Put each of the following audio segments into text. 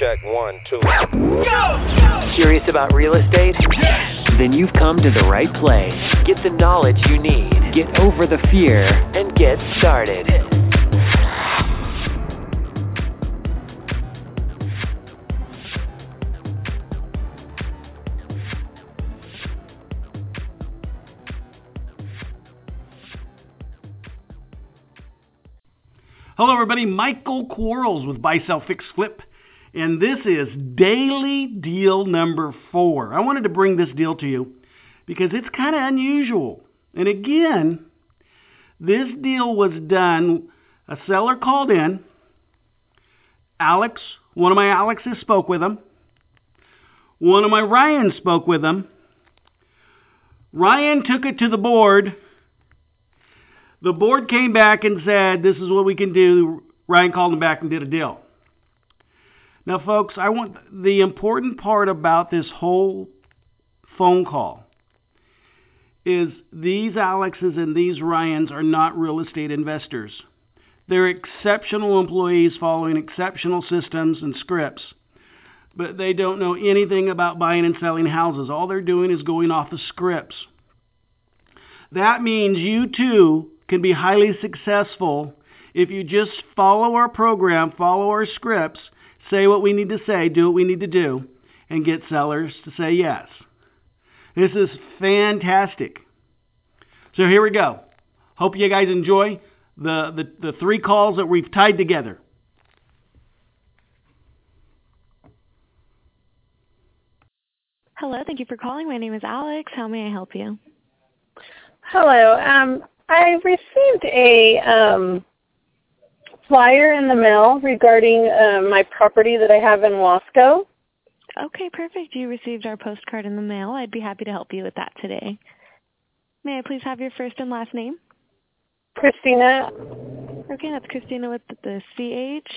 check one, two. Go! Curious about real estate? Yes! Then you've come to the right place. Get the knowledge you need, get over the fear, and get started. Hello, everybody. Michael Quarles with Buy, Sell, Fix, Flip. And this is daily deal number four. I wanted to bring this deal to you because it's kind of unusual. And again, this deal was done, a seller called in. Alex, one of my Alexes spoke with him. One of my Ryans spoke with him. Ryan took it to the board the board came back and said, this is what we can do. Ryan called them back and did a deal. Now, folks, I want the important part about this whole phone call is these Alexes and these Ryans are not real estate investors. They're exceptional employees following exceptional systems and scripts, but they don't know anything about buying and selling houses. All they're doing is going off the scripts. That means you too can be highly successful if you just follow our program, follow our scripts, say what we need to say, do what we need to do, and get sellers to say yes. This is fantastic. So here we go. Hope you guys enjoy the, the, the three calls that we've tied together. Hello, thank you for calling. My name is Alex. How may I help you? Hello. Um, I received a um, flyer in the mail regarding uh, my property that I have in Wasco. Okay, perfect. You received our postcard in the mail. I'd be happy to help you with that today. May I please have your first and last name? Christina. Okay, that's Christina with the C-H?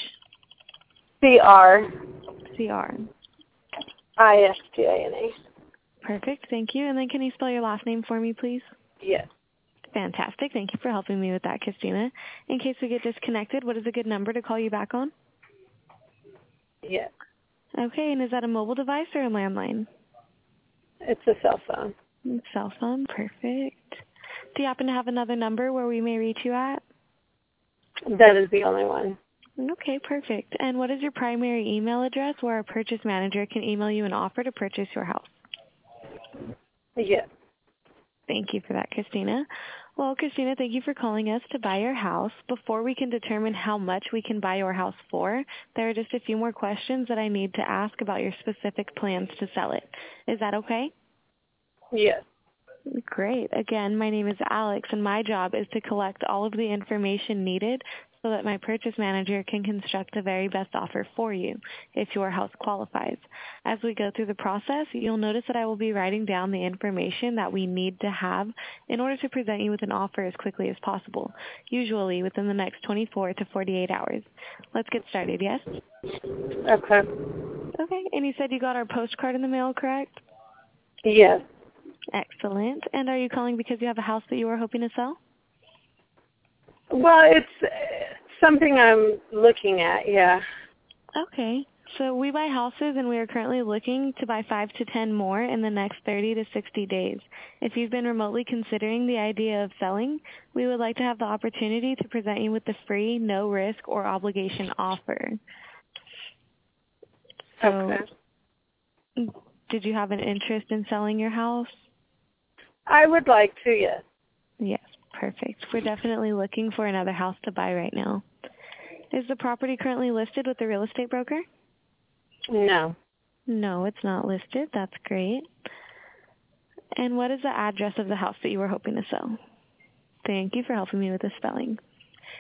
C-R. C-R. I-S-T-I-N-A. Perfect, thank you. And then can you spell your last name for me, please? Yes. Fantastic. Thank you for helping me with that, Christina. In case we get disconnected, what is a good number to call you back on? Yes. Okay, and is that a mobile device or a landline? It's a cell phone. Cell phone, perfect. Do you happen to have another number where we may reach you at? That is the only one. Okay, perfect. And what is your primary email address where our purchase manager can email you an offer to purchase your house? Yes. Thank you for that, Christina. Well, Christina, thank you for calling us to buy your house. Before we can determine how much we can buy your house for, there are just a few more questions that I need to ask about your specific plans to sell it. Is that okay? Yes. Great. Again, my name is Alex, and my job is to collect all of the information needed so that my purchase manager can construct the very best offer for you if your house qualifies. As we go through the process, you'll notice that I will be writing down the information that we need to have in order to present you with an offer as quickly as possible, usually within the next 24 to 48 hours. Let's get started, yes? Okay. Okay, and you said you got our postcard in the mail, correct? Yes. Excellent. And are you calling because you have a house that you are hoping to sell? Well, it's uh, something I'm looking at, yeah. Okay. So we buy houses and we are currently looking to buy 5 to 10 more in the next 30 to 60 days. If you've been remotely considering the idea of selling, we would like to have the opportunity to present you with the free, no risk or obligation offer. So okay. did you have an interest in selling your house? I would like to, yes. Yes, perfect. We're definitely looking for another house to buy right now. Is the property currently listed with the real estate broker? No. No, it's not listed. That's great. And what is the address of the house that you were hoping to sell? Thank you for helping me with the spelling.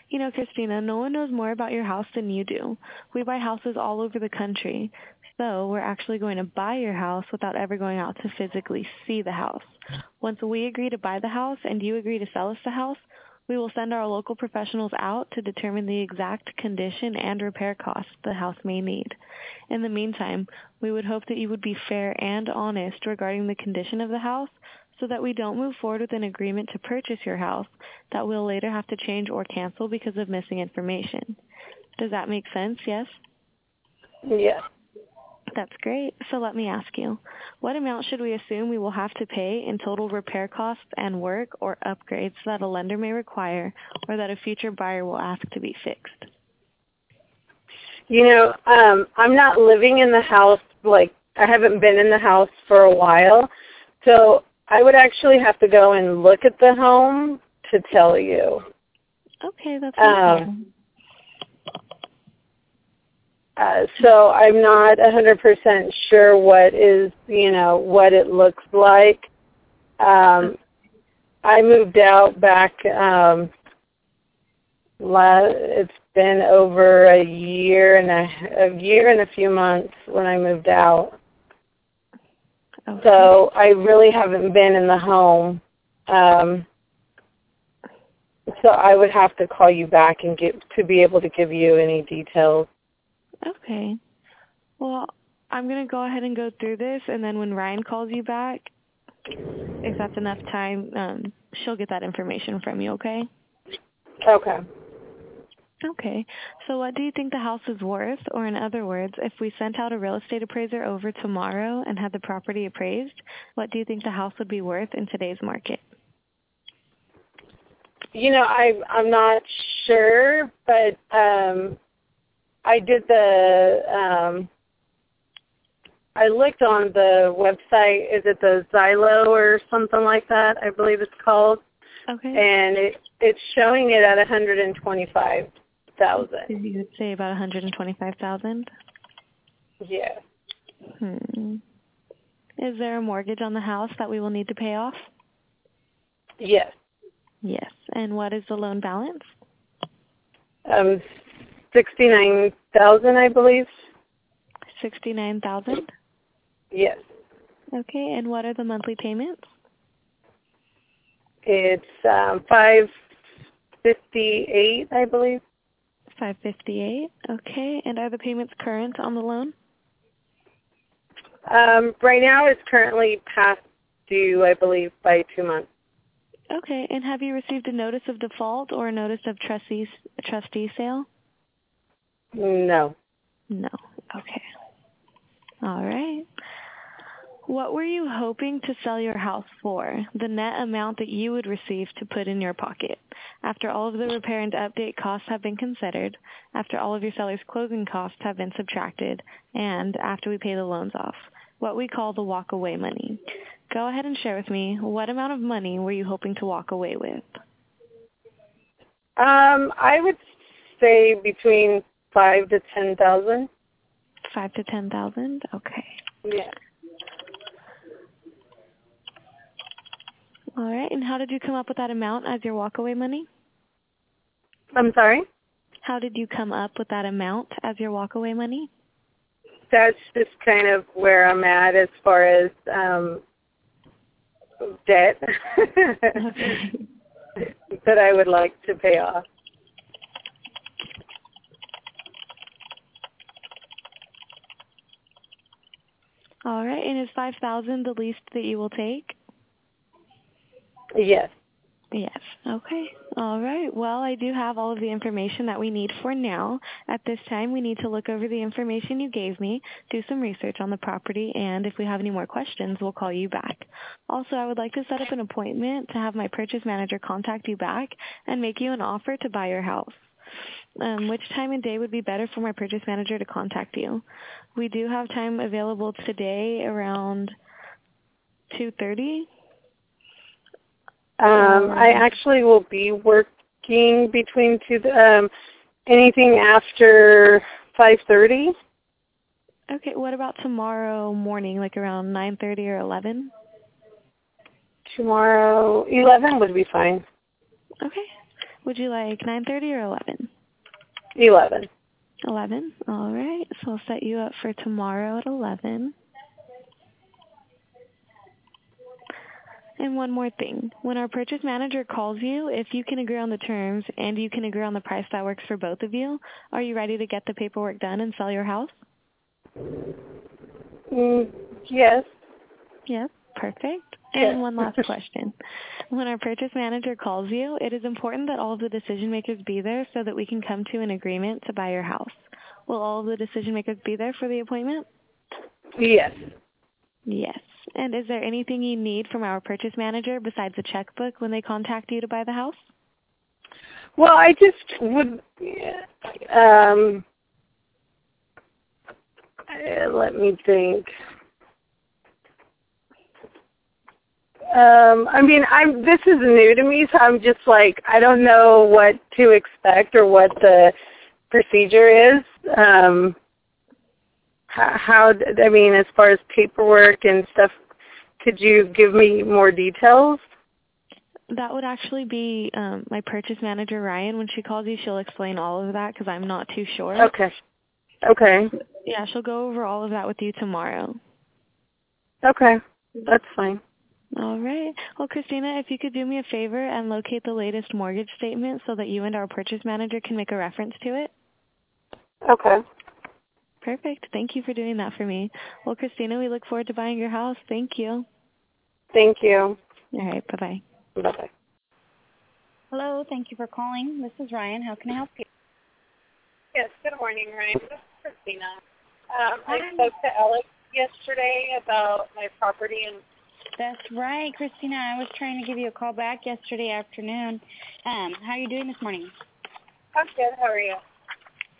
You know, Christina, no one knows more about your house than you do. We buy houses all over the country. So we're actually going to buy your house without ever going out to physically see the house. Once we agree to buy the house and you agree to sell us the house, we will send our local professionals out to determine the exact condition and repair costs the house may need. In the meantime, we would hope that you would be fair and honest regarding the condition of the house so that we don't move forward with an agreement to purchase your house that we'll later have to change or cancel because of missing information. Does that make sense? Yes? Yes. That's great. So let me ask you, what amount should we assume we will have to pay in total repair costs and work or upgrades that a lender may require or that a future buyer will ask to be fixed? You know, um, I'm not living in the house, like, I haven't been in the house for a while, so I would actually have to go and look at the home to tell you. Okay, that's. Um, uh, so I'm not 100% sure what is, you know, what it looks like. Um, I moved out back. Um, la- it's been over a year and a, a year and a few months when I moved out. Okay. So I really haven't been in the home. Um, so I would have to call you back and get to be able to give you any details. Okay. Well, I'm going to go ahead and go through this, and then when Ryan calls you back, if that's enough time, um, she'll get that information from you, okay? Okay. Okay. So what do you think the house is worth? Or in other words, if we sent out a real estate appraiser over tomorrow and had the property appraised, what do you think the house would be worth in today's market? You know, I I'm not sure, but um I did the um I looked on the website, is it the Zillow or something like that, I believe it's called. Okay. And it it's showing it at 125,000. You would say about 125,000. Yeah. Hmm. Is there a mortgage on the house that we will need to pay off? Yes. Yes. And what is the loan balance? Um 69,000, I believe. 69,000. Yes. Okay. And what are the monthly payments? It's um 558, I believe. 558. Okay. And are the payments current on the loan? Um right now it's currently past due, I believe, by 2 months. Okay. And have you received a notice of default or a notice of trustee trustee sale? No. No. Okay. All right. What were you hoping to sell your house for? The net amount that you would receive to put in your pocket. After all of the repair and update costs have been considered, after all of your seller's closing costs have been subtracted, and after we pay the loans off. What we call the walk away money. Go ahead and share with me what amount of money were you hoping to walk away with? Um I would say between 5 to 10,000. Five to ten thousand? Okay. Yeah. All right. And how did you come up with that amount as your walkaway money? I'm sorry? How did you come up with that amount as your walkaway money? That's just kind of where I'm at as far as um debt Okay. that I would like to pay off. All right. And is five thousand the least that you will take? Yes. Yes. Okay. All right. Well, I do have all of the information that we need for now. At this time, we need to look over the information you gave me, do some research on the property, and if we have any more questions, we'll call you back. Also, I would like to set up an appointment to have my purchase manager contact you back and make you an offer to buy your house. Um, which time and day would be better for my purchase manager to contact you? We do have time available today around 2.30. Um I actually will be working between two um anything after 5:30. Okay, what about tomorrow morning, like around 9.30 or 11? Tomorrow 11 would be fine. Okay. Would you like 9.30 or 11? 11. 11. All right. So I'll set you up for tomorrow at 11. And one more thing. When our purchase manager calls you, if you can agree on the terms and you can agree on the price that works for both of you, are you ready to get the paperwork done and sell your house? Mm, yes. Yes. Perfect. And one last question. When our purchase manager calls you, it is important that all of the decision makers be there so that we can come to an agreement to buy your house. Will all of the decision makers be there for the appointment? Yes. Yes. And is there anything you need from our purchase manager besides a checkbook when they contact you to buy the house? Well, I just would. Um, uh, let me think. Um, I mean, I'm. This is new to me, so I'm just like I don't know what to expect or what the procedure is. Um, how, how I mean, as far as paperwork and stuff, could you give me more details? That would actually be um, my purchase manager, Ryan. When she calls you, she'll explain all of that because I'm not too sure. Okay. Okay. Yeah, she'll go over all of that with you tomorrow. Okay. That's fine. All right. Well, Christina, if you could do me a favor and locate the latest mortgage statement so that you and our purchase manager can make a reference to it. Okay. Perfect. Thank you for doing that for me. Well, Christina, we look forward to buying your house. Thank you. Thank you. All right. Bye-bye. Bye-bye. Hello. Thank you for calling. This is Ryan. How can I help you? Yes. Good morning, Ryan. This is Christina. Um, I spoke to Alex yesterday about my property and That's right, Christina. I was trying to give you a call back yesterday afternoon. Um, how are you doing this morning? I'm good. How are you?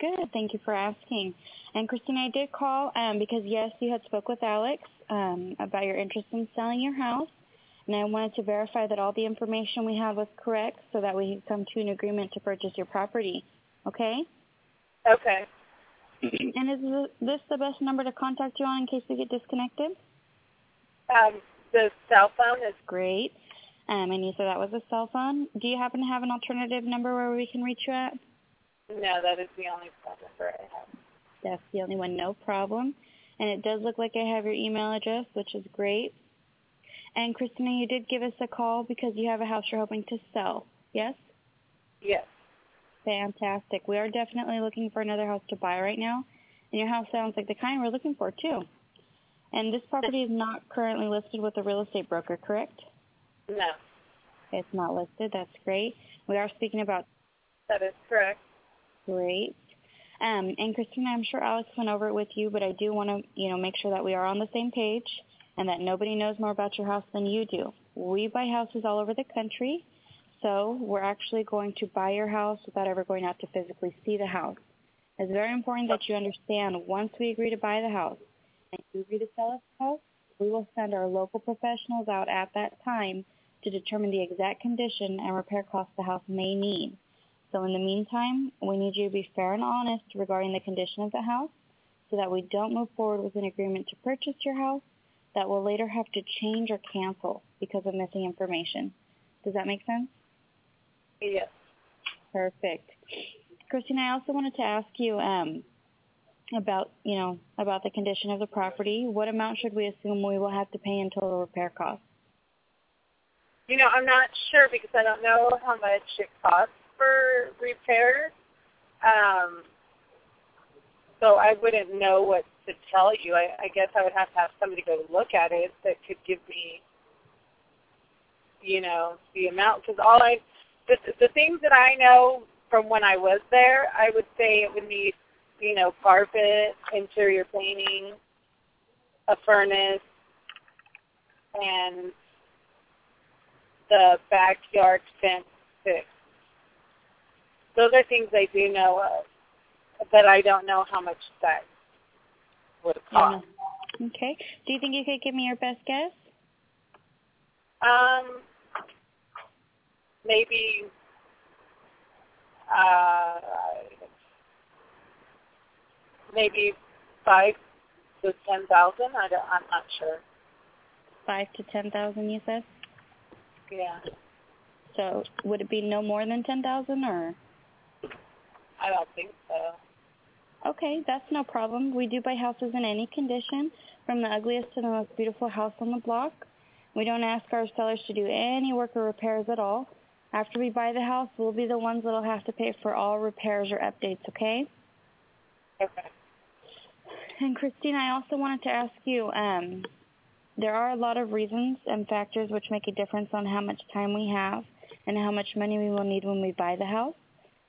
Good. Thank you for asking. And Christina, I did call um, because yes, you had spoke with Alex um, about your interest in selling your house, and I wanted to verify that all the information we had was correct, so that we could come to an agreement to purchase your property. Okay? Okay. and is this the best number to contact you on in case we get disconnected? Um, the cell phone is Great. Um, and you said that was a cell phone. Do you happen to have an alternative number where we can reach you at? no, that is the only phone number I have. That's the only one, no problem. And it does look like I have your email address, which is great. And Christina, you did give us a call because you have a house you're hoping to sell. Yes? Yes. Fantastic. We are definitely looking for another house to buy right now. And your house sounds like the kind we're looking for too. And this property is not currently listed with a real estate broker, correct? No, It's not listed. That's great. We are speaking about that is correct. Great. Um, and Christina, I'm sure Alex went over it with you, but I do want to, you know, make sure that we are on the same page and that nobody knows more about your house than you do. We buy houses all over the country, so we're actually going to buy your house without ever going out to physically see the house. It's very important that you understand once we agree to buy the house and you agree to sell us the house, we will send our local professionals out at that time to determine the exact condition and repair costs the house may need. So in the meantime, we need you to be fair and honest regarding the condition of the house so that we don't move forward with an agreement to purchase your house that will later have to change or cancel because of missing information. Does that make sense? Yes. Perfect. Christina, I also wanted to ask you um, about, you know, about the condition of the property. What amount should we assume we will have to pay in total repair costs? You know, I'm not sure because I don't know how much it costs for repairs. Um, so I wouldn't know what to tell you. I, I guess I would have to have somebody go look at it that could give me, you know, the amount. Because all I, the, the things that I know from when I was there, I would say it would need, you know, carpet, interior painting, a furnace, and the backyard fence fixed. Those are things I do know of, but I don't know how much that would cost. Okay. Do you think you could give me your best guess? Um, maybe uh, maybe five to ten thousand. I don't, I'm not sure. Five to ten thousand, you said. Yeah, So would it be no more than ten thousand, or? I don't think so. Okay, that's no problem. We do buy houses in any condition, from the ugliest to the most beautiful house on the block. We don't ask our sellers to do any work or repairs at all. After we buy the house, we'll be the ones that'll have to pay for all repairs or updates, okay? Okay. And Christine, I also wanted to ask you, um, there are a lot of reasons and factors which make a difference on how much time we have and how much money we will need when we buy the house.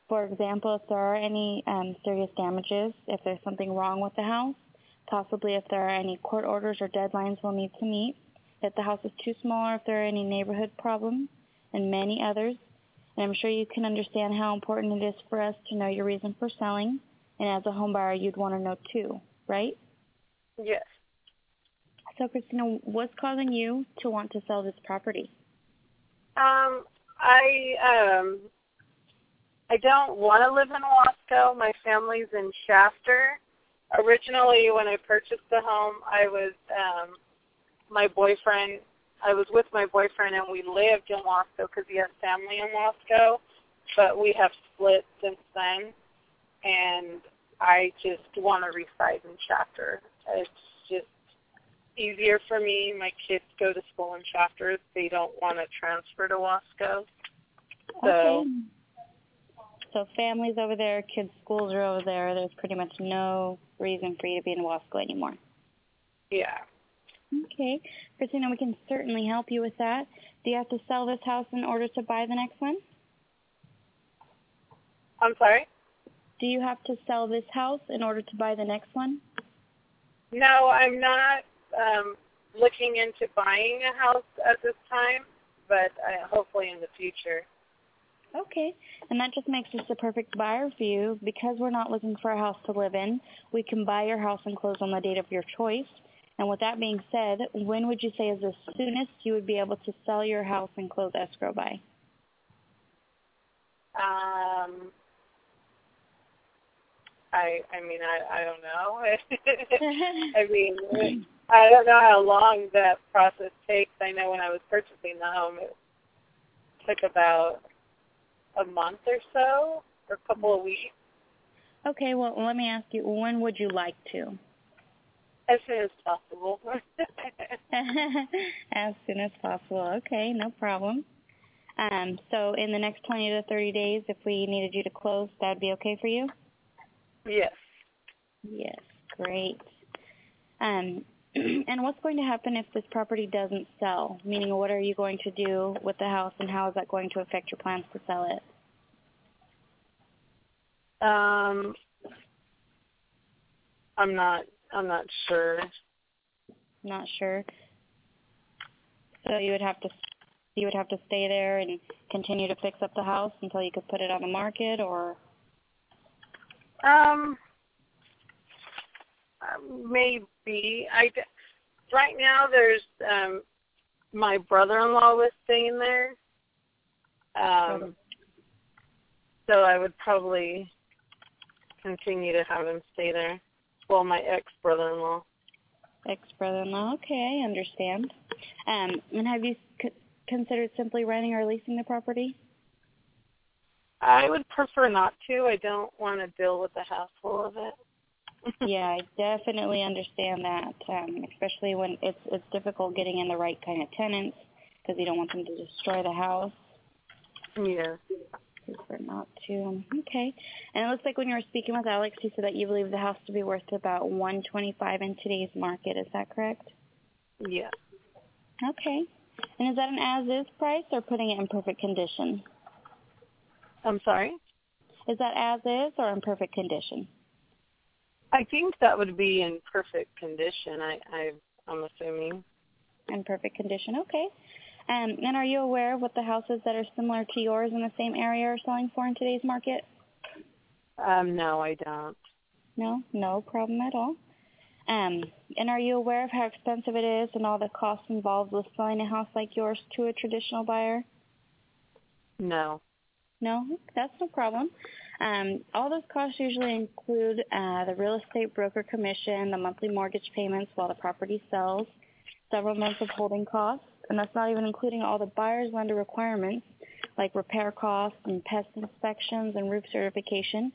For example, if there are any um, serious damages, if there's something wrong with the house, possibly if there are any court orders or deadlines we'll need to meet, if the house is too small or if there are any neighborhood problems, and many others. And I'm sure you can understand how important it is for us to know your reason for selling, and as a home buyer, you'd want to know too, right? Yes. So, Christina, what's causing you to want to sell this property? Um, I um, I don't want to live in Wasco. My family's in Shafter. Originally, when I purchased the home, I was um, my boyfriend. I was with my boyfriend, and we lived in Wasco because he has family in Wasco. But we have split since then, and I just want to reside in Shafter. It's just easier for me. My kids go to school in Shafter. They don't want to transfer to Wasco. So, okay. So families over there, kids' schools are over there. There's pretty much no reason for you to be in Wasco anymore. Yeah. Okay. Christina, we can certainly help you with that. Do you have to sell this house in order to buy the next one? I'm sorry? Do you have to sell this house in order to buy the next one? No, I'm not um, looking into buying a house at this time, but I, hopefully in the future. Okay, and that just makes us the perfect buyer for you. Because we're not looking for a house to live in, we can buy your house and close on the date of your choice. And with that being said, when would you say is the soonest you would be able to sell your house and close escrow by? Um, I I mean I I don't know. I mean I don't know how long that process takes. I know when I was purchasing the home, it took about a month or so, or a couple of weeks. Okay, well let me ask you, when would you like to? As soon as possible. as soon as possible. Okay, no problem. Um, so in the next 20 to 30 days, if we needed you to close, that'd be okay for you? Yes. Yes, great. Um, and what's going to happen if this property doesn't sell? Meaning, what are you going to do with the house, and how is that going to affect your plans to sell it? Um, I'm not. I'm not sure. Not sure. So you would have to you would have to stay there and continue to fix up the house until you could put it on the market, or um, maybe I. Right now, there's um, my brother-in-law was staying there. Um, so I would probably continue to have him stay there. Well, my ex-brother-in-law. Ex-brother-in-law. Okay, I understand. Um, and have you c- considered simply renting or leasing the property? I would prefer not to. I don't want to deal with the hassle of it. yeah, I definitely understand that, um, especially when it's it's difficult getting in the right kind of tenants because you don't want them to destroy the house. Yeah. Prefer not to. Okay. And it looks like when you were speaking with Alex, you said that you believe the house to be worth about 125 in today's market. Is that correct? Yeah. Okay. And is that an as-is price or putting it in perfect condition? I'm sorry? Is that as-is or in perfect condition? I think that would be in perfect condition. I, I I'm assuming. In perfect condition. Okay. Um, and are you aware of what the houses that are similar to yours in the same area are selling for in today's market? Um, no, I don't. No, no problem at all. Um, and are you aware of how expensive it is and all the costs involved with selling a house like yours to a traditional buyer? No. No, that's no problem. Um, all those costs usually include uh, the real estate broker commission, the monthly mortgage payments while the property sells, several months of holding costs, and that's not even including all the buyer's lender requirements like repair costs and pest inspections and roof certification.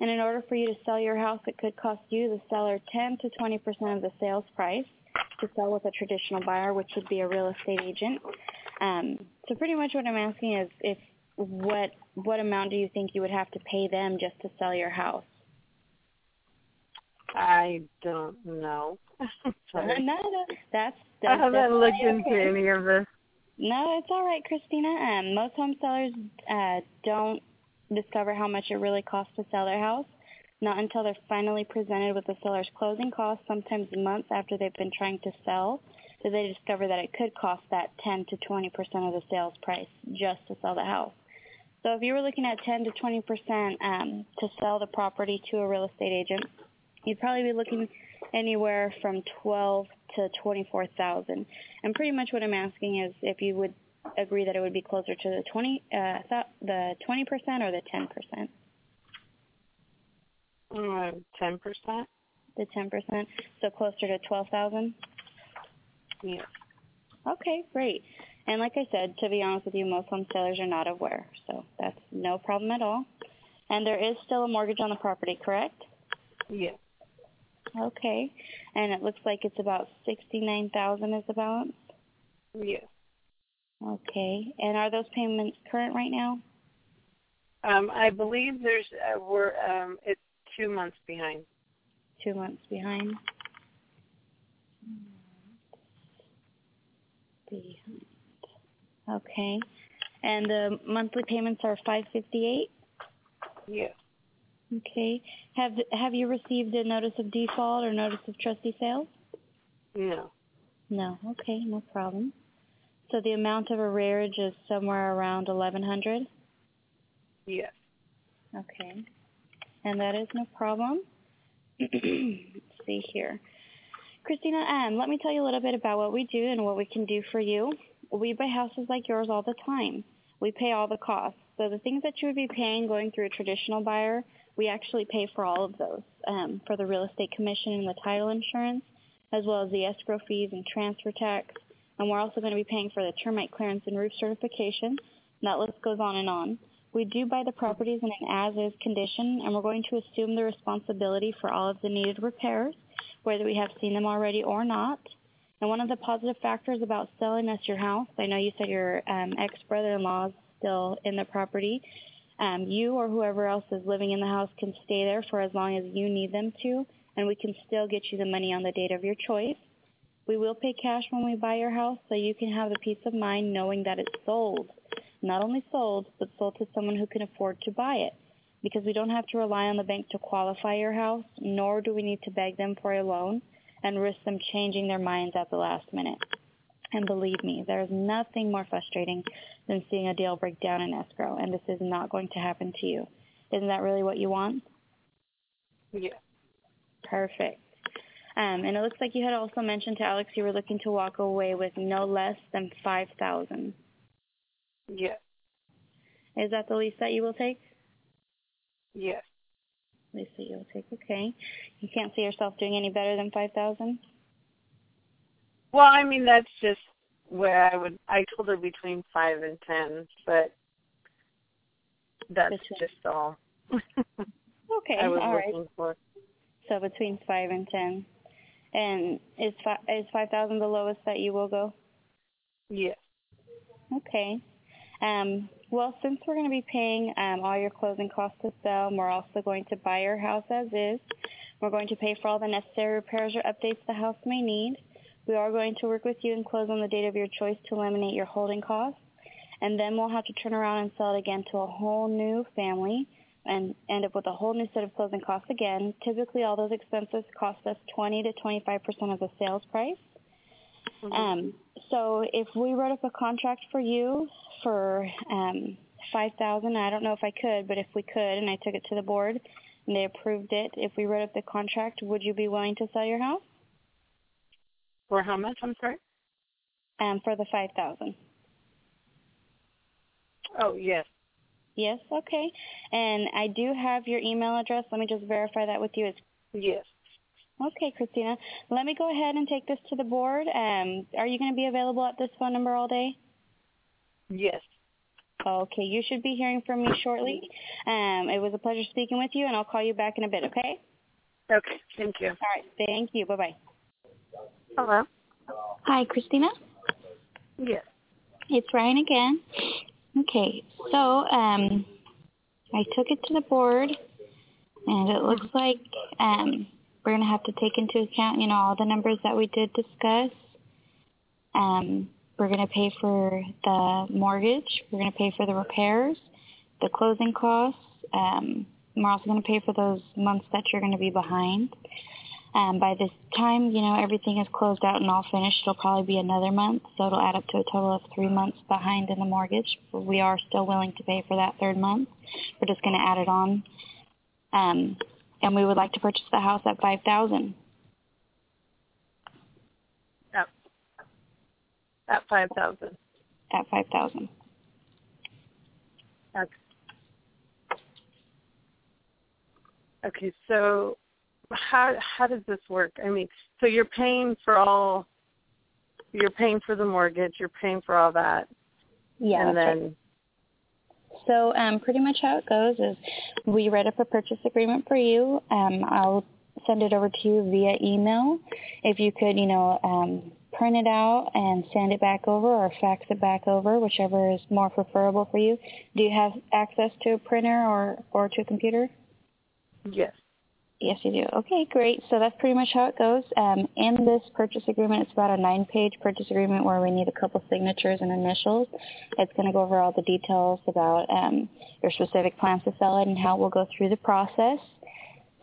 And in order for you to sell your house, it could cost you, the seller, 10 to 20 percent of the sales price to sell with a traditional buyer, which would be a real estate agent. Um, so pretty much what I'm asking is if what what amount do you think you would have to pay them just to sell your house? I don't know. Sorry. no, no, that's, that's I haven't looked okay. into any of this. No, it's all right, Christina. Um, most home sellers uh, don't discover how much it really costs to sell their house. not until they're finally presented with the seller's closing costs, sometimes months after they've been trying to sell, do they discover that it could cost that 10 to 20% of the sales price just to sell the house. So if you were looking at 10 to 20% um, to sell the property to a real estate agent, you'd probably be looking anywhere from 12 to 24,000. And pretty much what I'm asking is if you would agree that it would be closer to the 20 uh, the 20% or the 10%. Uh, 10%. The 10%, so closer to 12,000. Yeah. Okay, great. And like I said, to be honest with you, most home sellers are not aware, so that's no problem at all. And there is still a mortgage on the property, correct? Yes. Okay. And it looks like it's about sixty-nine thousand is the balance. Yes. Okay. And are those payments current right now? Um, I believe there's uh, we're um, it's two months behind. Two months behind. Behind. Okay. And the monthly payments are five fifty-eight. Yes. Okay. Have Have you received a notice of default or notice of trustee sale? No. No. Okay, no problem. So the amount of arrearage is somewhere around eleven hundred. Yes. Okay. And that is no problem. Let's see here. Christina, um, let me tell you a little bit about what we do and what we can do for you. We buy houses like yours all the time. We pay all the costs. So the things that you would be paying going through a traditional buyer, we actually pay for all of those, um, for the real estate commission and the title insurance, as well as the escrow fees and transfer tax. And we're also going to be paying for the termite clearance and roof certification. And that list goes on and on. We do buy the properties in an as-is condition, and we're going to assume the responsibility for all of the needed repairs, whether we have seen them already or not. And one of the positive factors about selling us your house, I know you said your um, ex-brother-in-law is still in the property. Um, you or whoever else is living in the house can stay there for as long as you need them to, and we can still get you the money on the date of your choice. We will pay cash when we buy your house, so you can have the peace of mind knowing that it's sold not only sold, but sold to someone who can afford to buy it. Because we don't have to rely on the bank to qualify your house, nor do we need to beg them for a loan and risk them changing their minds at the last minute. And believe me, there is nothing more frustrating than seeing a deal break down in escrow, and this is not going to happen to you. Isn't that really what you want? Yeah. Perfect. Um, and it looks like you had also mentioned to Alex you were looking to walk away with no less than five thousand. Yes. Is that the least that you will take? Yes. Least that you will take. Okay. You can't see yourself doing any better than five thousand. Well, I mean that's just where I would. I told her between five and ten, but that's Between- just all. Okay. I was all right. looking for. So between five and ten. And is five is five thousand the lowest that you will go? Yes. Okay. Um, well, since we're going to be paying um, all your closing costs to sell, we're also going to buy your house as is. We're going to pay for all the necessary repairs or updates the house may need. We are going to work with you and close on the date of your choice to eliminate your holding costs. And then we'll have to turn around and sell it again to a whole new family and end up with a whole new set of closing costs again. Typically, all those expenses cost us 20 to 25% of the sales price. Mhm. Um, so if we wrote up a contract for you for um, five thousand, I don't know if I could, but if we could, and I took it to the board and they approved it, if we wrote up the contract, would you be willing to sell your house? For how much? I'm sorry. Um, for the five thousand. Oh yes. Yes, okay. And I do have your email address. Let me just verify that with you. It's Yes. Okay, Christina. Let me go ahead and take this to the board. Um, are you going to be available at this phone number all day? Yes. Okay, you should be hearing from me shortly. Um, it was a pleasure speaking with you, and I'll call you back in a bit, okay? Okay. Thank you. All right, thank you. Bye-bye. Hello. Hi, Christina. Yes. It's Ryan again. Okay, so um, I took it to the board, and it looks like um, we're going to have to take into account, you know, all the numbers that we did discuss. Um, we're going to pay for the mortgage. We're going to pay for the repairs, the closing costs, um, we're also going to pay for those months that you're going to be behind. Um, by this time, you know, everything is closed out and all finished. It'll probably be another month, so it'll add up to a total of three months behind in the mortgage. We are still willing to pay for that third month. We're just going to add it on. Um, and we would like to purchase the house at 5000 At, at 5000 At 5000 Okay. Okay, so how how does this work? I mean, so you're paying for all you're paying for the mortgage, you're paying for all that. Yeah. And then. So um, pretty much how it goes is we write up a purchase agreement for you. Um, I'll send it over to you via email. If you could, you know, um, print it out and send it back over or fax it back over, whichever is more preferable for you. Do you have access to a printer or, or to a computer? Yes. Yes, you do. Okay, great. So that's pretty much how it goes. Um, in this purchase agreement, it's about a nine-page purchase agreement where we need a couple signatures and initials. It's going to go over all the details about um, your specific plans to sell it and how we'll go through the process.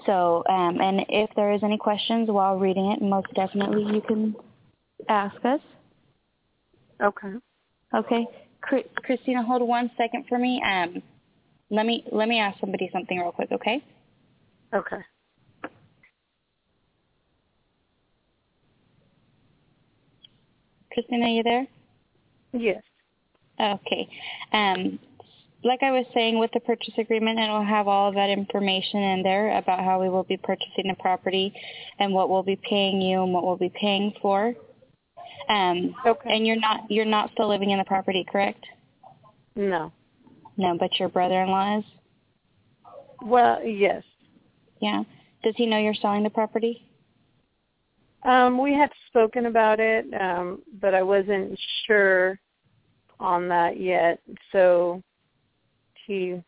So, um, and if there is any questions while reading it, most definitely you can ask us. Okay. Okay. Christina, hold one second for me. Um, let me let me ask somebody something real quick, okay? Okay. Christina, are you there? Yes. Okay. Um, like I was saying, with the purchase agreement, it'll have all of that information in there about how we will be purchasing the property and what we'll be paying you and what we'll be paying for. Um, okay. And you're not you're not still living in the property, correct? No. No, but your brother-in-law is. Well, yes. Yeah. Does he know you're selling the property? Um, we had spoken about it, um, but I wasn't sure on that yet. So he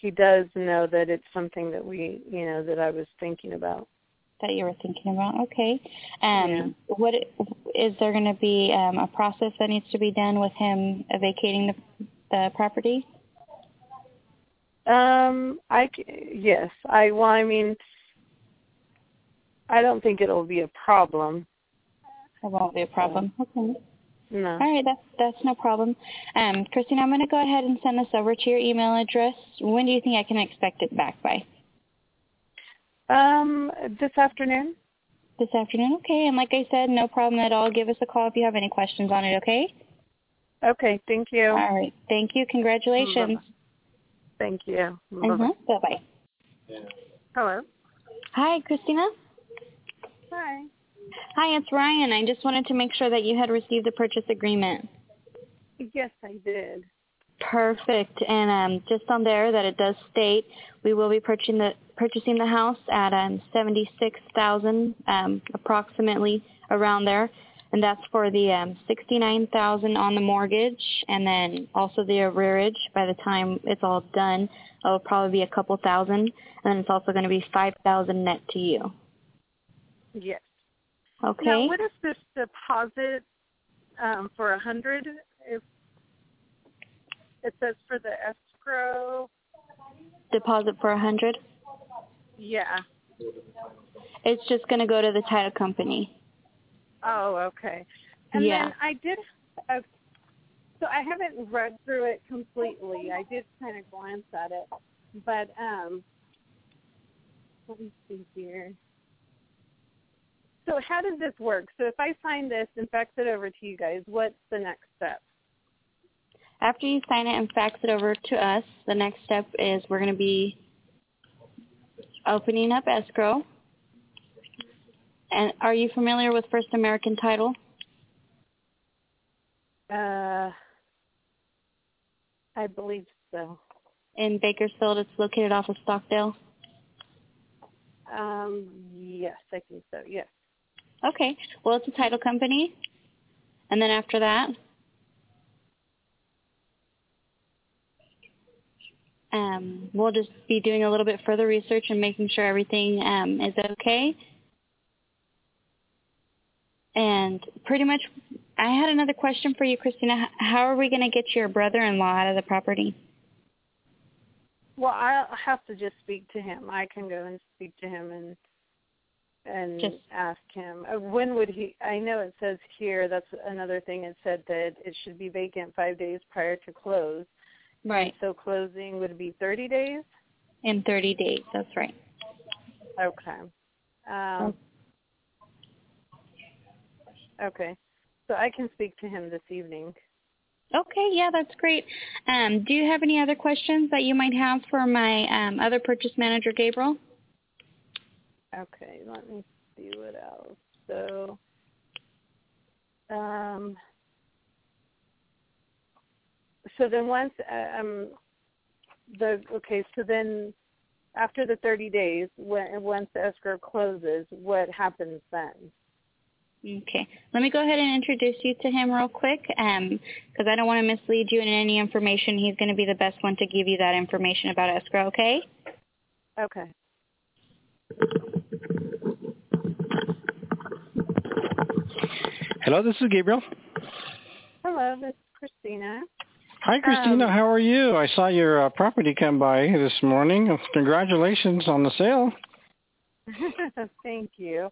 he does know that it's something that we, you know, that I was thinking about. That you were thinking about. Okay. Um, yeah. what is there going to be um, a process that needs to be done with him vacating the the property? Um, I yes, I well, I mean, I don't think it'll be a problem. It won't be a problem. Okay. No. All right, that's that's no problem. Um, Christine, I'm going to go ahead and send this over to your email address. When do you think I can expect it back by? Um, this afternoon. This afternoon, okay. And like I said, no problem at all. Give us a call if you have any questions on it, okay? Okay, thank you. All right, thank you. Congratulations. Bye-bye. Thank you. Mm-hmm. Bye-bye. Hello. Hi, Christina. Hi. Hi, it's Ryan. I just wanted to make sure that you had received the purchase agreement. Yes, I did. Perfect. And um, just on there that it does state we will be purchasing the purchasing the house at um, seventy six thousand, um, approximately around there, and that's for the um, sixty nine thousand on the mortgage, and then also the arrearage. By the time it's all done, it'll probably be a couple thousand, and then it's also going to be five thousand net to you. Yes. Okay. Now, what is this deposit um, for a hundred? If it says for the escrow. Deposit for a hundred. Yeah. It's just going to go to the title company. Oh, okay. And yeah. then I did. Uh, so I haven't read through it completely. I did kind of glance at it, but um, let me see here. So how does this work? So if I sign this and fax it over to you guys, what's the next step? After you sign it and fax it over to us, the next step is we're going to be opening up escrow. And are you familiar with First American Title? Uh, I believe so. In Bakersfield, it's located off of Stockdale. Um, yes, I think so. Yes. Okay. Well, it's a title company. And then after that, um, we'll just be doing a little bit further research and making sure everything um, is okay. And pretty much, I had another question for you, Christina. How are we going to get your brother-in-law out of the property? Well, I'll have to just speak to him. I can go and speak to him and and Just- ask him uh, when would he. I know it says here. That's another thing. It said that it should be vacant five days prior to close. Right. So closing would be thirty days. In 30 days. That's right. Okay. Um, okay. So I can speak to him this evening. Okay, yeah, that's great. Um, do you have any other questions that you might have for my um, other purchase manager, Gabriel? Okay, let me see what else. So, um, so then once uh, um, the okay, so then after the thirty days, when once the escrow closes, what happens then? Okay. Let me go ahead and introduce you to him real quick because I don't want to mislead you in any information. He's going to be the best one to give you that information about escrow, okay? Okay. Hello, this is Gabriel. Hello, this is Christina. Hi, Christina. Um, How are you? I saw your uh, property come by this morning. Congratulations on the sale. Thank you.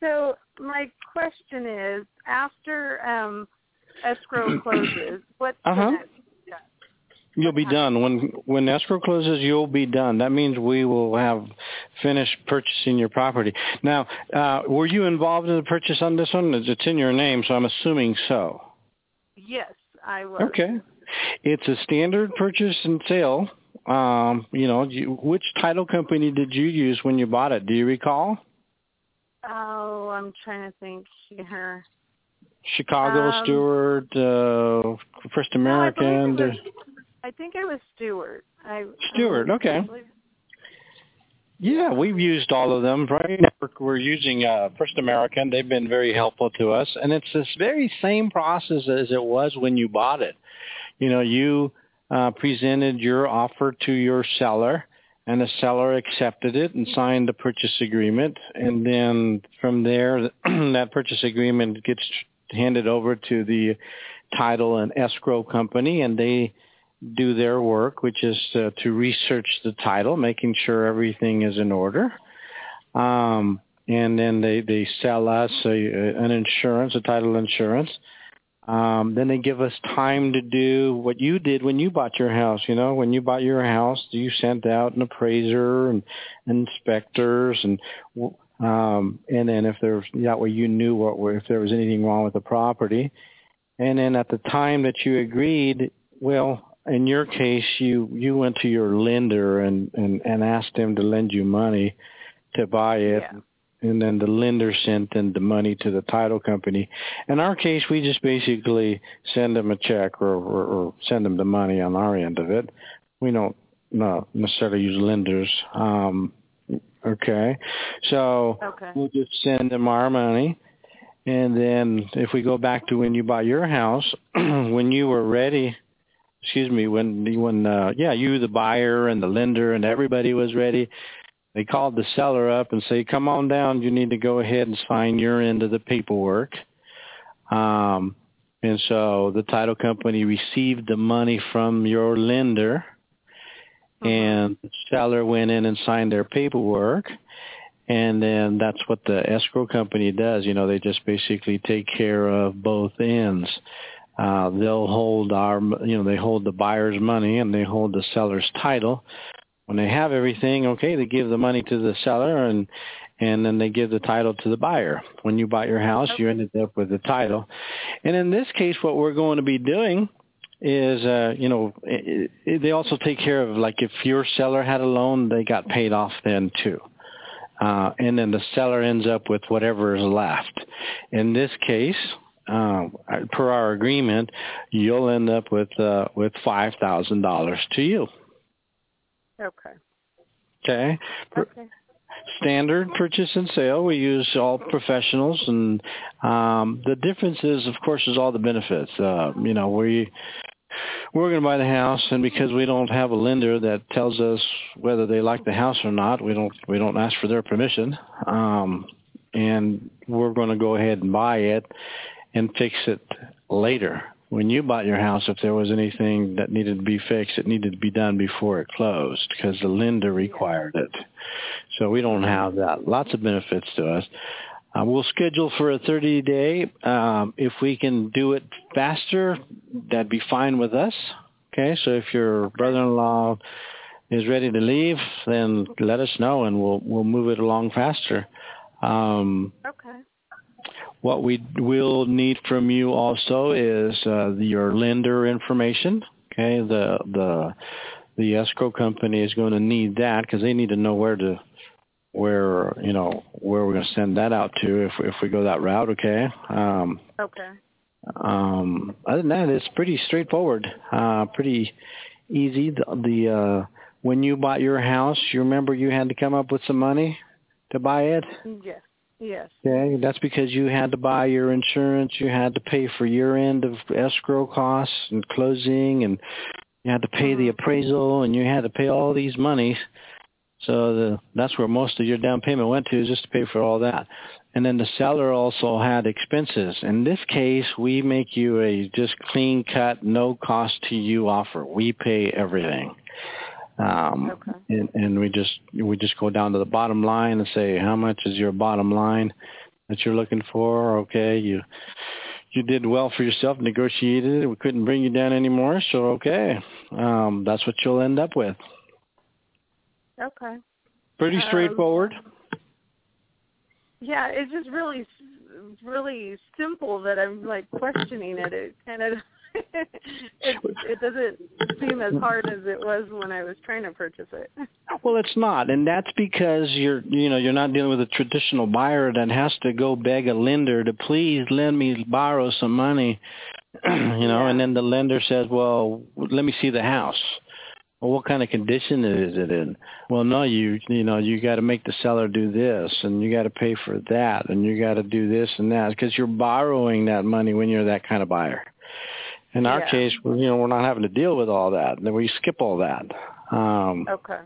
So my question is, after um, escrow closes, what's Uh-huh. the next? You'll be done when when escrow closes. You'll be done. That means we will have finished purchasing your property. Now, uh, were you involved in the purchase on this one? It's in your name, so I'm assuming so. Yes, I was. Okay. It's a standard purchase and sale. Um, you know, you, which title company did you use when you bought it? Do you recall? Oh, I'm trying to think here. Chicago, Um, Stewart, uh, First No, American. was- I think it was Stewart. I, Stewart, I okay. believe- Yeah, we've used all of them. Right we're- we're using uh, First American. They've been very helpful to us, and it's this very same process as it was when you bought it. You know, you uh, presented your offer to your seller, and the seller accepted it and signed the purchase agreement, and then from there, that purchase agreement gets handed over to the title and escrow company, and they do their work, which is uh, to research the title, making sure everything is in order. Um, and then they, they sell us a, an insurance, a title insurance. Um, then they give us time to do what you did when you bought your house. You know, when you bought your house, you sent out an appraiser and inspectors, and um, and then if there was that way you knew what if there was anything wrong with the property. And then at the time that you agreed, well, in your case, you you went to your lender and and and asked them to lend you money to buy it. Yeah. And then the lender sent in the money to the title company. In our case, we just basically send them a check or, or, or send them the money on our end of it. We don't not necessarily use lenders. Um, okay, so Okay. we'll just send them our money. And then if we go back to when you bought your house, when you were ready, excuse me, when when uh, yeah, you the buyer and the lender and everybody was ready, they called the seller up and say, "Come on down. You need to go ahead and sign your end of the paperwork." Um, and so the title company received the money from your lender, and the seller went in and signed their paperwork. And then that's what the escrow company does. You know, they just basically take care of both ends. Uh, they'll hold our, you know, they hold the buyer's money and they hold the seller's title. When they have everything, okay, they give the money to the seller and and then they give the title to the buyer. When you bought your house, you ended up with the title. And in this case, what we're going to be doing is, uh, you know, it, it, they also take care of like if your seller had a loan, they got paid off then too. Uh, and then the seller ends up with whatever is left. In this case, uh, per our agreement, you'll end up with uh, with five thousand dollars to you. Okay. Okay. Okay. standard purchase and sale. We use all professionals, and um, the difference is, of course, is all the benefits. Uh, you know, we we're going to buy the house, and because we don't have a lender that tells us whether they like the house or not, we don't we don't ask for their permission, um, and we're going to go ahead and buy it and fix it later. when you bought your house, if there was anything that needed to be fixed, it needed to be done before it closed because the lender required it. So we don't have that. Lots of benefits to us. Uh, we'll schedule for a 30 day. Um, if we can do it faster, that'd be fine with us. Okay, so if your brother-in-law is ready to leave, then let us know and we'll we'll move it along faster. Um, Okay. What we will need from you also is uh, your lender information. Okay, the the the escrow company is going to need that because they need to know where to where you know where we're going to send that out to if if we go that route. Okay. Um, Okay. um, other than that, it's pretty straightforward, uh, pretty easy. The, the uh, when you bought your house, you remember you had to come up with some money to buy it. Yes. Yes. Okay, that's because you had to buy your insurance, you had to pay for your end of escrow costs and closing, and you had to pay the mm-hmm. appraisal, and you had to pay all these monies. So the, that's where most of your down payment went to, is just to pay for all that. And then the seller also had expenses. In this case, we make you a just clean cut, no cost to you offer. We pay everything. Um, Okay. and, and we just we just go down to the bottom line and say how much is your bottom line that you're looking for. Okay, you you did well for yourself, negotiated it. We couldn't bring you down anymore, so okay, um, that's what you'll end up with. Okay. Pretty Um, straightforward. Yeah, it's just really, really simple that I'm like questioning it. It kind of, it, it doesn't seem as hard as it was when I was trying to purchase it. Well, it's not, and that's because you're you know you're not dealing with a traditional buyer that has to go beg a lender to please lend me borrow some money, you know, Yeah. and then the lender says, well, let me see the house. Well, what kind of condition is it in? Well, no, you you know you got to make the seller do this, and you got to pay for that, and you got to do this and that because you're borrowing that money when you're that kind of buyer. In our Yeah. case, you know, we're not having to deal with all that. Then we skip all that. Um, Okay.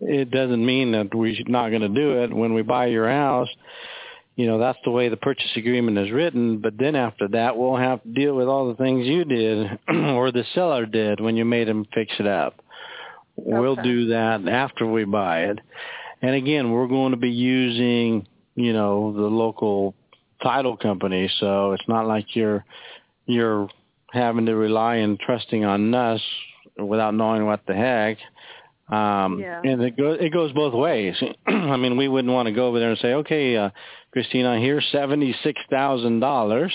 it doesn't mean that we're not going to do it when we buy your house. You know, that's the way the purchase agreement is written. But then after that, we'll have to deal with all the things you did or the seller did when you made him fix it up. Okay. We'll do that after we buy it. And again, we're going to be using, you know, the local title company. So it's not like you're, you're having to rely and trusting on us without knowing what the heck. Um, Yeah. and it goes it goes both ways. I mean, we wouldn't want to go over there and say, okay, uh, Christina, here's seventy six thousand dollars.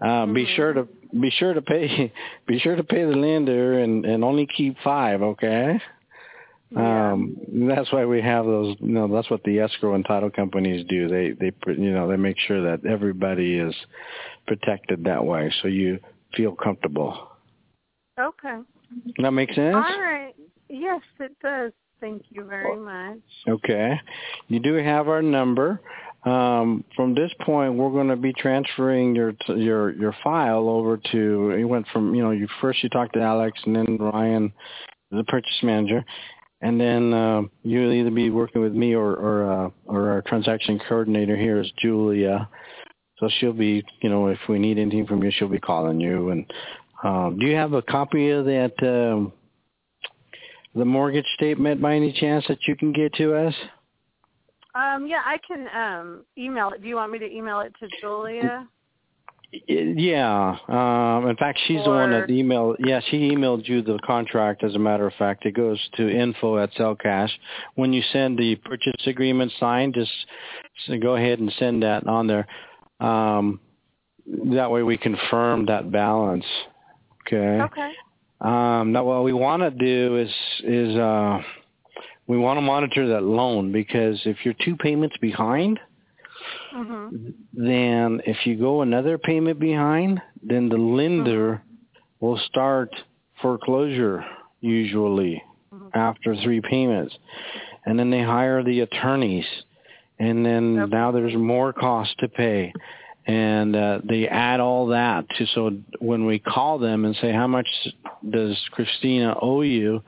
Uh, Be Mhm. sure to be sure to pay be sure to pay the lender and and only keep five, okay? Yeah. Um, that's why we have those. You know, that's what the escrow and title companies do. They they pr- you know they make sure that everybody is protected that way, so you feel comfortable. Okay. That makes sense. All right. Yes, it does. Thank you very much. Okay. You do have our number. Um, from this point, we're going to be transferring your your your file over to. You went from you know you first you talked to Alex and then Ryan, the purchase manager, and then uh, you'll either be working with me or or uh, or our transaction coordinator here is Julia. So she'll be you know if we need anything from you, she'll be calling you. And um, do you have a copy of that? Um, the mortgage statement by any chance that you can get to us? Um, yeah, I can um email it. Do you want me to email it to Julia? Y- Yeah. Um, in fact, she's the one Or- that emailed. Yeah, she emailed you the contract. As a matter of fact, it goes to info at Cellcash. When you send the purchase agreement signed, just go ahead and send that on there. Um, that way we confirm that balance. Okay. Okay. Um, now, what we want to do is is uh, we want to monitor that loan because if you're two payments behind, Mhm. then if you go another payment behind, then the lender will start foreclosure usually after three payments. And then they hire the attorneys. And then Okay. now there's more cost to pay. And uh, they add all that to so when we call them and say how much does Christina owe you,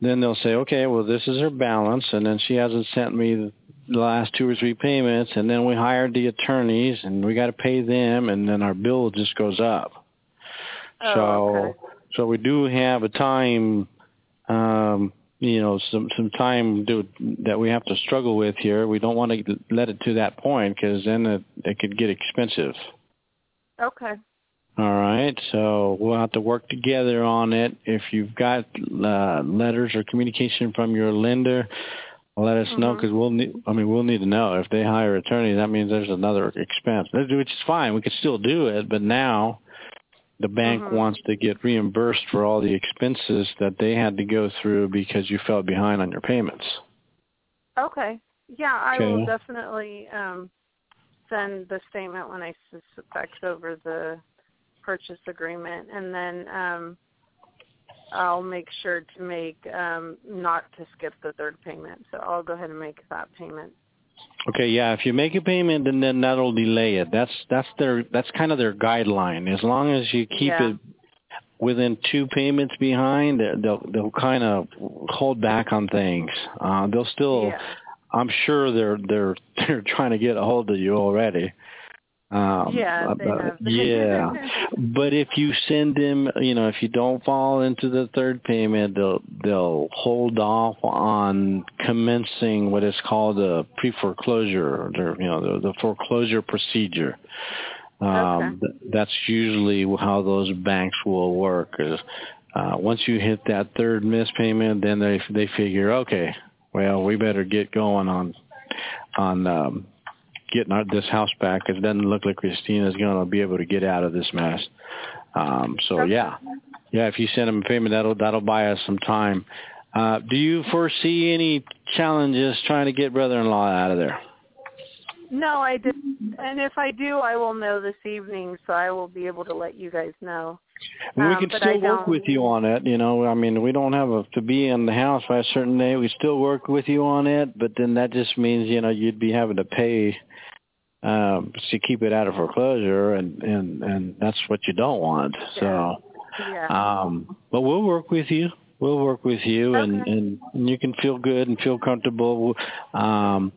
then they'll say, okay, well this is her balance, and then she hasn't sent me the last two or three payments, and then we hired the attorneys, and we got to pay them, and then our bill just goes up. Oh, so okay. so we do have a time um you know some some time to, that we have to struggle with here. We don't want to let it to that point because then it, it could get expensive. Okay. All right, so we'll have to work together on it. If you've got uh, letters or communication from your lender, let us know Mhm. because we'll need. I mean, we'll need to know if they hire attorney. That means there's another expense, which is fine. We could still do it, but now the bank Mhm. wants to get reimbursed for all the expenses that they had to go through because you fell behind on your payments. Okay. Yeah, I Okay. will definitely um send the statement when I suspect over the purchase agreement, and then um I'll make sure to make um not to skip the third payment. So I'll go ahead and make that payment. Okay, yeah. If you make a payment, and then that'll delay it. That's that's their that's kind of their guideline. As long as you keep Yeah. it within two payments behind, they- they'll they'll kind of hold back on things. Uh, they'll still. yeah. I'm sure they're they're they're trying to get a hold of you already. Um, Yeah, but- yeah. But if you send them, you know, if you don't fall into the third payment, they'll they'll hold off on commencing what is called a pre-foreclosure, or you know, the, the foreclosure procedure. Um, th- that's usually how those banks will work. Is uh, once you hit that third missed payment, then they they figure, okay, well, we better get going on on um, getting our, this house back. It doesn't look like Christina's going to be able to get out of this mess. Um, so yeah, yeah. If you send them a payment, that'll that'll buy us some time. Uh, do you foresee any challenges trying to get brother-in-law out of there? No, I didn't. And if I do, I will know this evening, so I will be able to let you guys know. we Um, could but still work with you on it. You know, I mean, we don't have a, to be in the house by a certain day. We still work with you on it, but then that just means you know you'd be having to pay um, to keep it out of foreclosure, and and and that's what you don't want. So, Yeah. um, but we'll work with you. We'll work with you, and Okay. and and you can feel good and feel comfortable. Um,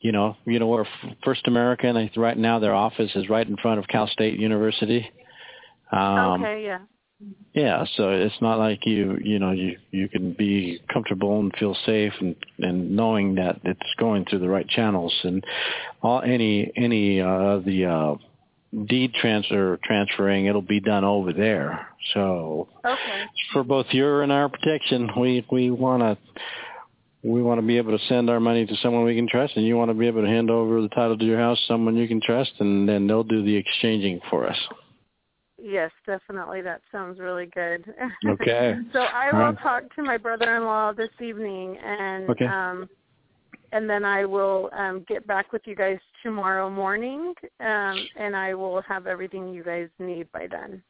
you know, you know, we're First American. Right now, their office is right in front of Cal State University. Um, okay, yeah. yeah, so it's not like you you know you you can be comfortable and feel safe and and knowing that it's going through the right channels and all any any uh the uh deed transfer transferring it'll be done over there. So Okay. for both your and our protection, we we want to we want to be able to send our money to someone we can trust, and you want to be able to hand over the title to your house to someone you can trust, and then they'll do the exchanging for us. Yes, definitely. That sounds really good. Okay. so I will right. talk to my brother-in-law this evening, and Okay. um, and then I will um, get back with you guys tomorrow morning, um, and I will have everything you guys need by then.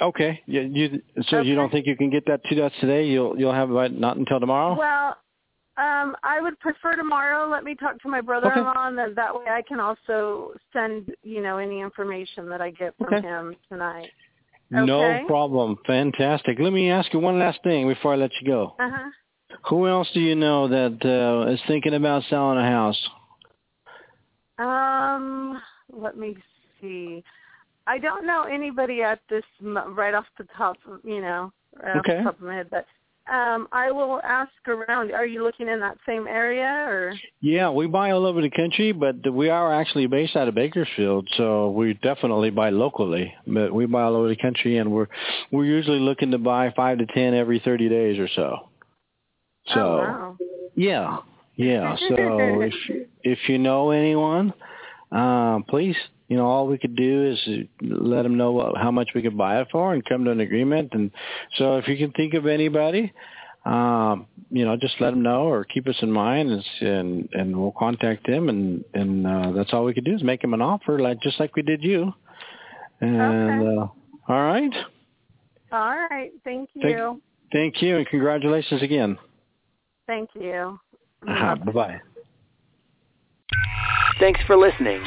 Okay. Yeah. You. So Okay. you don't think you can get that to us today? You'll you'll have it by- not until tomorrow. Well, um, I would prefer tomorrow. Let me talk to my brother-in-law, and then that way I can also send you know any information that I get from Okay. him tonight. No problem. Fantastic. Let me ask you one last thing before I let you go. Uh huh. Who else do you know that uh, is thinking about selling a house? Um, let me see. I don't know anybody at this mo- right off the top, you know, right Okay. off the top of my head, but um, I will ask around. Are you looking in that same area, or? Yeah, we buy all over the country, but we are actually based out of Bakersfield, so we definitely buy locally. But we buy all over the country, and we're we're usually looking to buy five to ten every thirty days or so. So oh wow. yeah, yeah. So if if you know anyone, um, please, you know, all we could do is let them know what, how much we could buy it for and come to an agreement. And so if you can think of anybody, um, you know, just let them know or keep us in mind, and and, and we'll contact them. And and uh, that's all we could do is make them an offer, like just like we did you. And Okay. uh, all right, All right. Thank you. Thank- thank you, and congratulations again. Thank you. Uh, bye bye. Thanks for listening